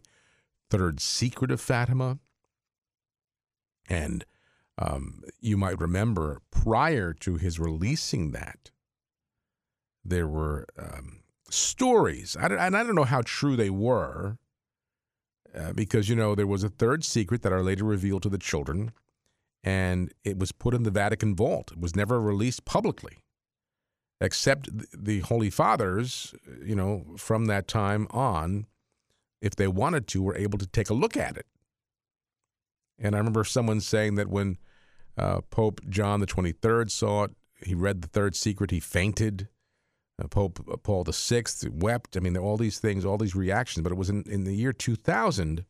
Third Secret of Fatima. And um, you might remember prior to his releasing that, there were um, stories, and I don't know how true they were, uh, because, you know, there was a third secret that Our Lady revealed to the children and it was put in the Vatican vault. It was never released publicly, except the Holy Fathers, you know, from that time on, if they wanted to, were able to take a look at it. And I remember someone saying that when uh, Pope John the 23rd saw it, he read the third secret, he fainted. Uh, Pope uh, Paul VI wept. I mean, all these things, all these reactions. But it was in, in the year 2000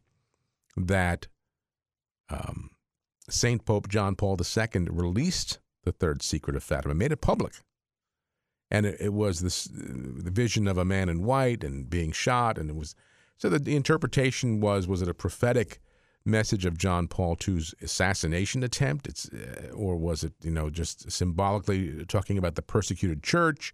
that um, St. Pope John Paul II released the third secret of Fatima, made it public. And it, it was this the vision of a man in white and being shot, and it was so the, the interpretation was was it a prophetic message of John Paul II's assassination attempt? It's uh, or was it you know just symbolically talking about the persecuted church?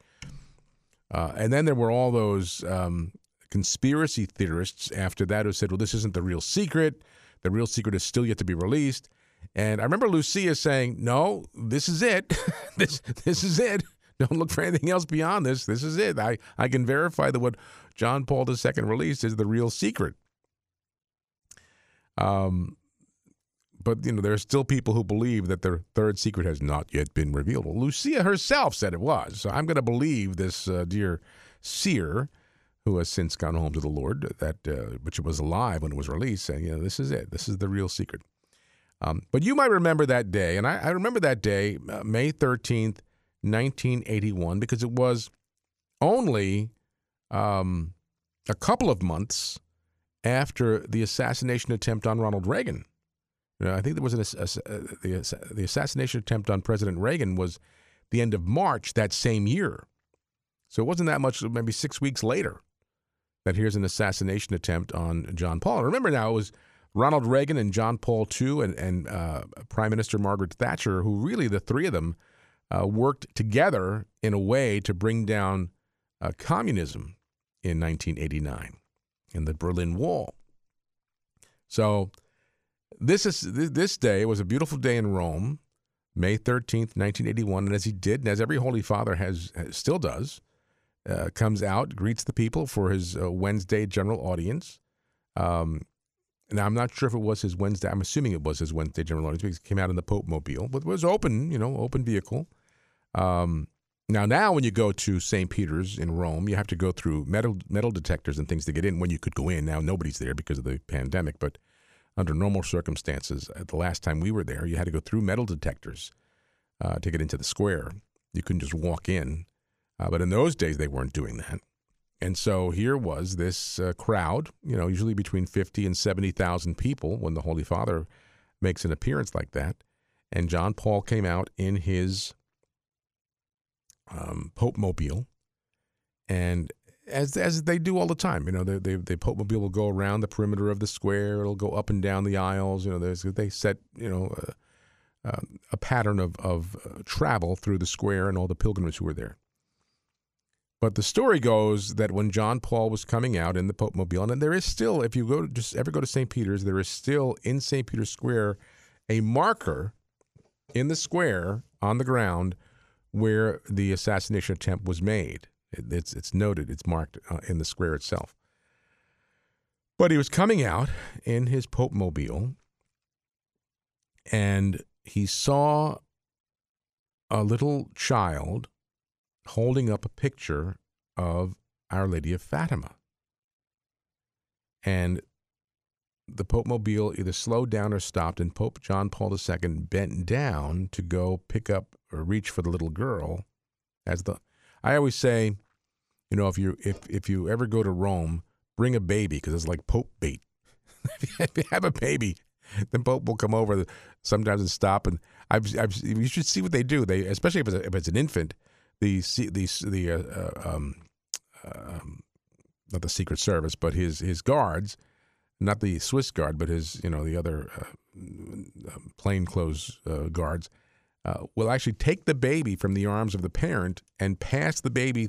Uh, and then there were all those um, conspiracy theorists after that who said, well, this isn't the real secret. The real secret is still yet to be released. And I remember Lucia saying, "No, this is it. this this is it. Don't look for anything else beyond this. This is it. I I can verify that what John Paul II released is the real secret." Um, but you know, there are still people who believe that their third secret has not yet been revealed. Well, Lucia herself said it was. So I'm going to believe this uh, dear seer, who has since gone home to the Lord, that uh, which was alive when it was released, saying, you know, this is it. This is the real secret. Um, but you might remember that day, and I, I remember that day, uh, May 13th, 1981, because it was only um, a couple of months after the assassination attempt on Ronald Reagan. You know, I think there was an, a, the, the assassination attempt on President Reagan was the end of March that same year. So it wasn't that much, maybe six weeks later, that here's an assassination attempt on John Paul. Remember now, it was Ronald Reagan and John Paul II and, and uh, Prime Minister Margaret Thatcher, who really, the three of them, uh, worked together in a way to bring down uh, communism in 1989 in the Berlin Wall. So this is this day was a beautiful day in Rome, May 13th, 1981, and as he did, and as every Holy Father has, has still does, uh, comes out, greets the people for his uh, Wednesday general audience. Um, now I'm not sure if it was his Wednesday. I'm assuming it was his Wednesday general audience because he came out in the Pope Mobile, but it was open, you know, open vehicle. Um, now, now when you go to St. Peter's in Rome, you have to go through metal metal detectors and things to get in. When you could go in, now nobody's there because of the pandemic. But under normal circumstances, the last time we were there, you had to go through metal detectors uh, to get into the square. You couldn't just walk in. Uh, but in those days, they weren't doing that. And so here was this uh, crowd, you know, usually between 50 and 70,000 people when the Holy Father makes an appearance like that. And John Paul came out in his um, Pope Mobile, and as as they do all the time, you know, they, they, the Pope Mobile will go around the perimeter of the square. It'll go up and down the aisles. You know, they set you know uh, uh, a pattern of of uh, travel through the square and all the pilgrims who were there. But the story goes that when John Paul was coming out in the Pope Mobile, and there is still, if you go to just ever go to St. Peter's, there is still in St. Peter's Square a marker in the square on the ground where the assassination attempt was made. It, it's it's noted. It's marked uh, in the square itself. But he was coming out in his Pope Mobile, and he saw a little child holding up a picture of Our Lady of Fatima. And the Pope Mobile either slowed down or stopped, and Pope John Paul II bent down to go pick up or reach for the little girl. As the, I always say, you know, if you if if you ever go to Rome, bring a baby because it's like Pope bait. if you have a baby, the Pope will come over sometimes and stop. And I've, I've you should see what they do. They especially if it's, a, if it's an infant, the the the uh, uh, um, um, not the Secret Service, but his his guards not the Swiss guard, but his, you know, the other uh, plainclothes uh, guards, uh, will actually take the baby from the arms of the parent and pass the baby,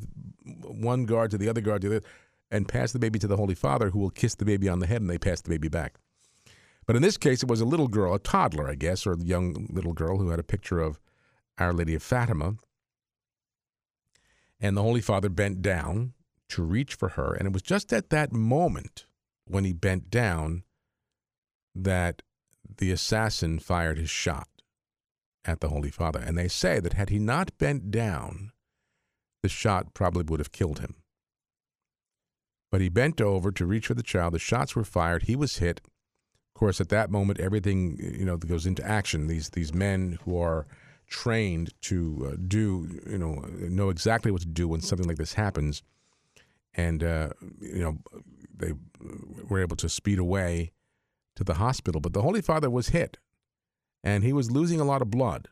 one guard to the other guard to the other, and pass the baby to the Holy Father, who will kiss the baby on the head, and they pass the baby back. But in this case, it was a little girl, a toddler, I guess, or a young little girl who had a picture of Our Lady of Fatima. And the Holy Father bent down to reach for her. And it was just at that moment when he bent down that the assassin fired his shot at the Holy Father. And they say that had he not bent down, the shot probably would have killed him. But he bent over to reach for the child. The shots were fired. He was hit. Of course, at that moment, everything you know goes into action. These these men who are trained to uh, do you know know exactly what to do when something like this happens, and uh, you know they were able to speed away to the hospital. But the Holy Father was hit, and he was losing a lot of blood.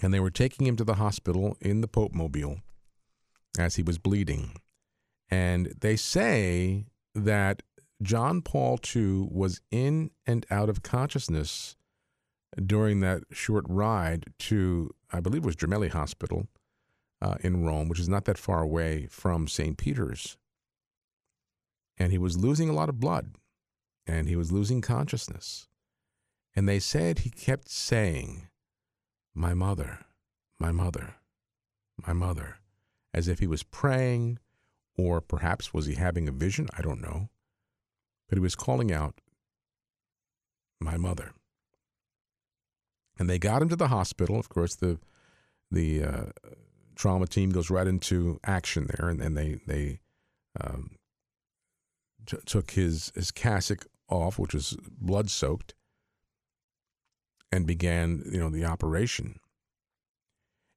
And they were taking him to the hospital in the Pope Mobile as he was bleeding. And they say that John Paul II was in and out of consciousness during that short ride to, I believe it was Gemelli Hospital uh, in Rome, which is not that far away from St. Peter's and he was losing a lot of blood and he was losing consciousness. And they said he kept saying, My mother, my mother, my mother, as if he was praying, or perhaps was he having a vision? I don't know. But he was calling out, My mother, And they got him to the hospital. Of course, the the uh, trauma team goes right into action there, and, and they they um, t- took his his cassock off, which was blood soaked, and began you know the operation.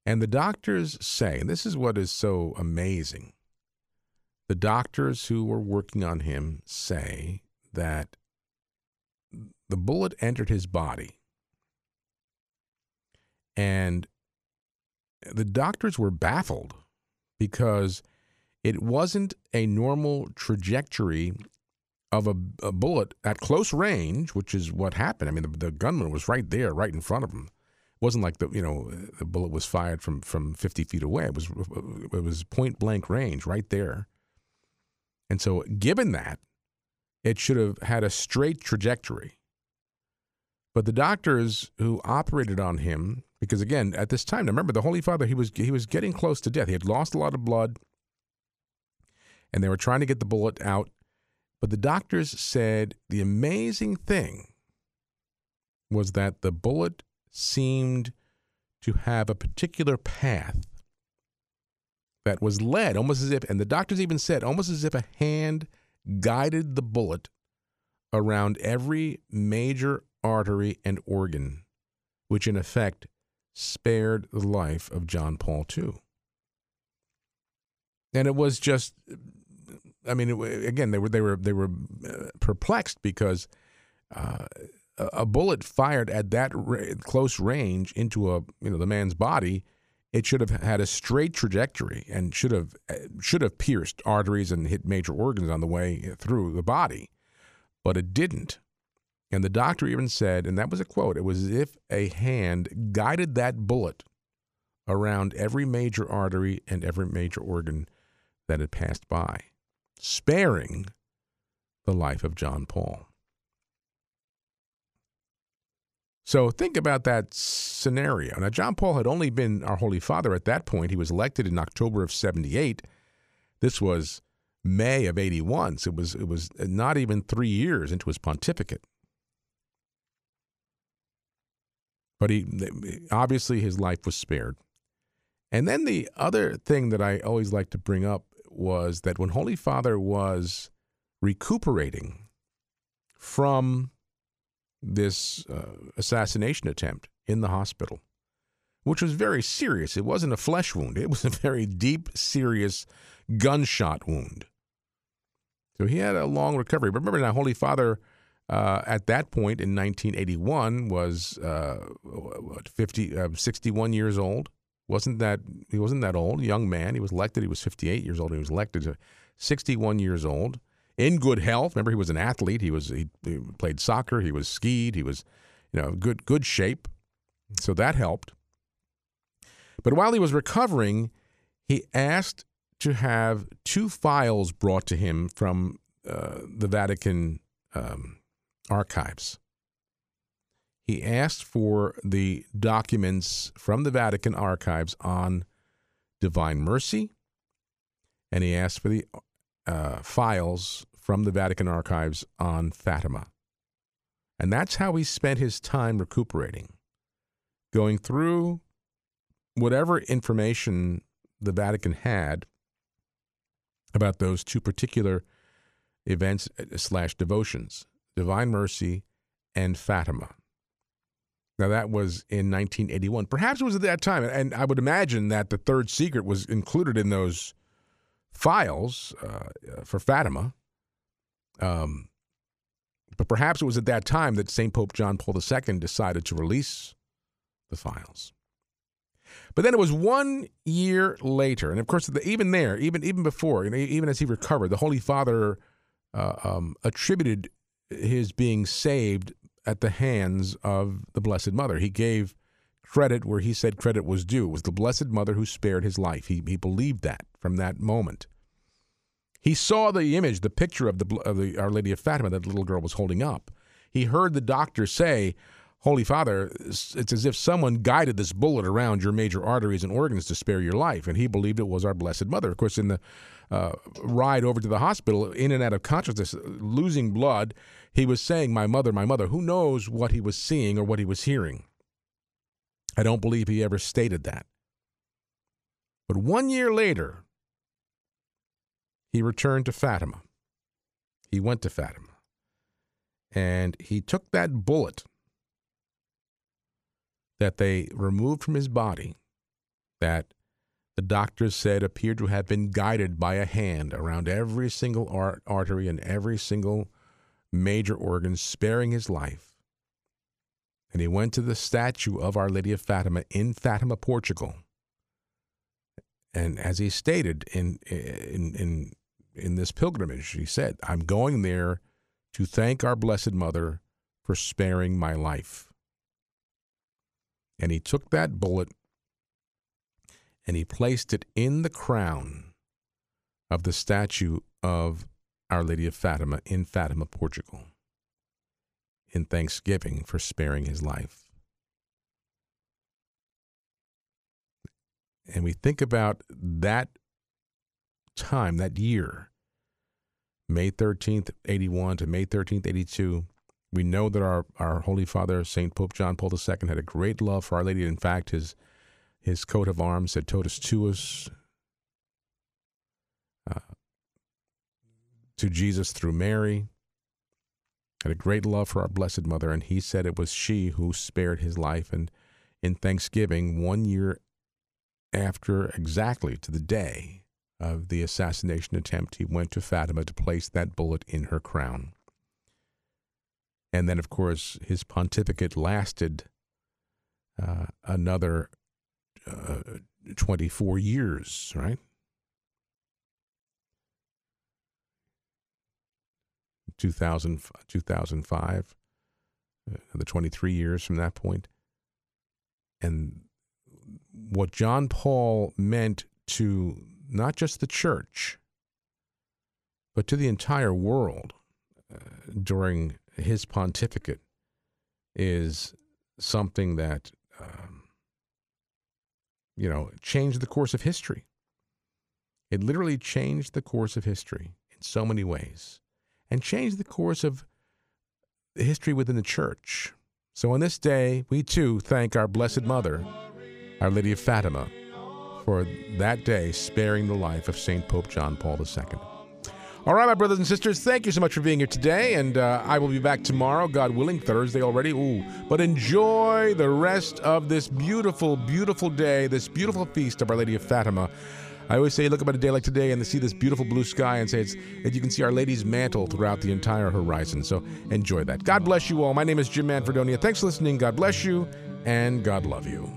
And the doctors say, and this is what is so amazing. The doctors who were working on him say that the bullet entered his body and the doctors were baffled because it wasn't a normal trajectory of a, a, bullet at close range, which is what happened. I mean, the, the, gunman was right there, right in front of him. It wasn't like the you know the bullet was fired from from 50 feet away. It was it was point blank range, right there. And so, given that, it should have had a straight trajectory. But the doctors who operated on him because again, at this time, remember the Holy Father, he was he was getting close to death. He had lost a lot of blood, and they were trying to get the bullet out. But the doctors said the amazing thing was that the bullet seemed to have a particular path that was led almost as if, and the doctors even said, almost as if a hand guided the bullet around every major artery and organ, which in effect spared the life of John Paul II. And it was just, I mean, again, they were they were they were uh, perplexed because uh, a bullet fired at that close range into a you know the man's body, it should have had a straight trajectory and should have uh, should have pierced arteries and hit major organs on the way through the body, but it didn't. And the doctor even said, and that was a quote, it was as if a hand guided that bullet around every major artery and every major organ that had passed by, sparing the life of John Paul. So think about that scenario. Now, John Paul had only been our Holy Father at that point. He was elected in October of 78. This was May of 81. So it was, it was not even three years into his pontificate. but he obviously his life was spared. And then the other thing that I always like to bring up was that when Holy Father was recuperating from this uh, assassination attempt in the hospital, which was very serious. It wasn't a flesh wound, it was a very deep, serious gunshot wound. So he had a long recovery. But remember now, Holy Father uh, at that point in 1981 was uh, what, 50, uh, 61 years old. Wasn't that he wasn't that old? Young man. He was elected. He was 58 years old. He was elected. 61 years old, in good health. Remember, he was an athlete. He was he, he played soccer. He was skied. He was, you know, good good shape. So that helped. But while he was recovering, he asked to have two files brought to him from uh, the Vatican um, archives. He asked for the documents from the Vatican archives on divine mercy, and he asked for the uh, files from the Vatican archives on Fatima. And that's how he spent his time recuperating, going through whatever information the Vatican had about those two particular events uh, slash devotions. Divine Mercy, and Fatima. Now, that was in 1981. Perhaps it was at that time, and I would imagine that the third secret was included in those files uh, for Fatima. Um, but perhaps it was at that time that St. Pope John Paul II decided to release the files. But then it was one year later, and of course, even there, even even before, even as he recovered, the Holy Father uh, um, attributed his being saved at the hands of the Blessed Mother. He gave credit where he said credit was due. It was the Blessed Mother who spared his life. He, he believed that from that moment. He saw the image, the picture of the, of the Our Lady of Fatima that the little girl was holding up. He heard the doctor say, Holy Father, it's as if someone guided this bullet around your major arteries and organs to spare your life. And he believed it was our Blessed Mother. Of course, in the uh, ride over to the hospital, in and out of consciousness, losing blood, he was saying, My mother, my mother. Who knows what he was seeing or what he was hearing? I don't believe he ever stated that. But one year later, he returned to Fatima. He went to Fatima. And he took that bullet that they removed from his body that the doctors said appeared to have been guided by a hand around every single art- artery and every single major organ, sparing his life. And he went to the statue of Our Lady of Fatima in Fatima, Portugal. And as he stated in, in, in, in this pilgrimage, he said, I'm going there to thank our Blessed Mother for sparing my life. And he took that bullet and he placed it in the crown of the statue of Our Lady of Fatima in Fatima, Portugal, in thanksgiving for sparing his life. And we think about that time, that year, May 13th, 81 to May 13th, 82. We know that our, our Holy Father, St. Pope John Paul II, had a great love for Our Lady. In fact, his his coat of arms said totus tuus uh, to Jesus through Mary. Had a great love for our Blessed Mother, and he said it was she who spared his life. And in Thanksgiving, one year after exactly to the day of the assassination attempt, he went to Fatima to place that bullet in her crown. And then, of course, his pontificate lasted uh, another uh, 24 years, right? Two thousand, 2005, uh, the 23 years from that point. And what John Paul meant to not just the church, but to the entire world uh, during his pontificate is something that um, you know, changed the course of history. It literally changed the course of history in so many ways and changed the course of history within the church. So on this day, we too thank our Blessed Mother, Our Lady of Fatima, for that day sparing the life of St. Pope John Paul II. All right, my brothers and sisters, thank you so much for being here today. And uh, I will be back tomorrow, God willing, Thursday already. Ooh, but enjoy the rest of this beautiful, beautiful day, this beautiful feast of Our Lady of Fatima. I always say, look about a day like today and see this beautiful blue sky and say it's, that you can see Our Lady's mantle throughout the entire horizon. So enjoy that. God bless you all. My name is Jim Manfredonia. Thanks for listening. God bless you, and God love you.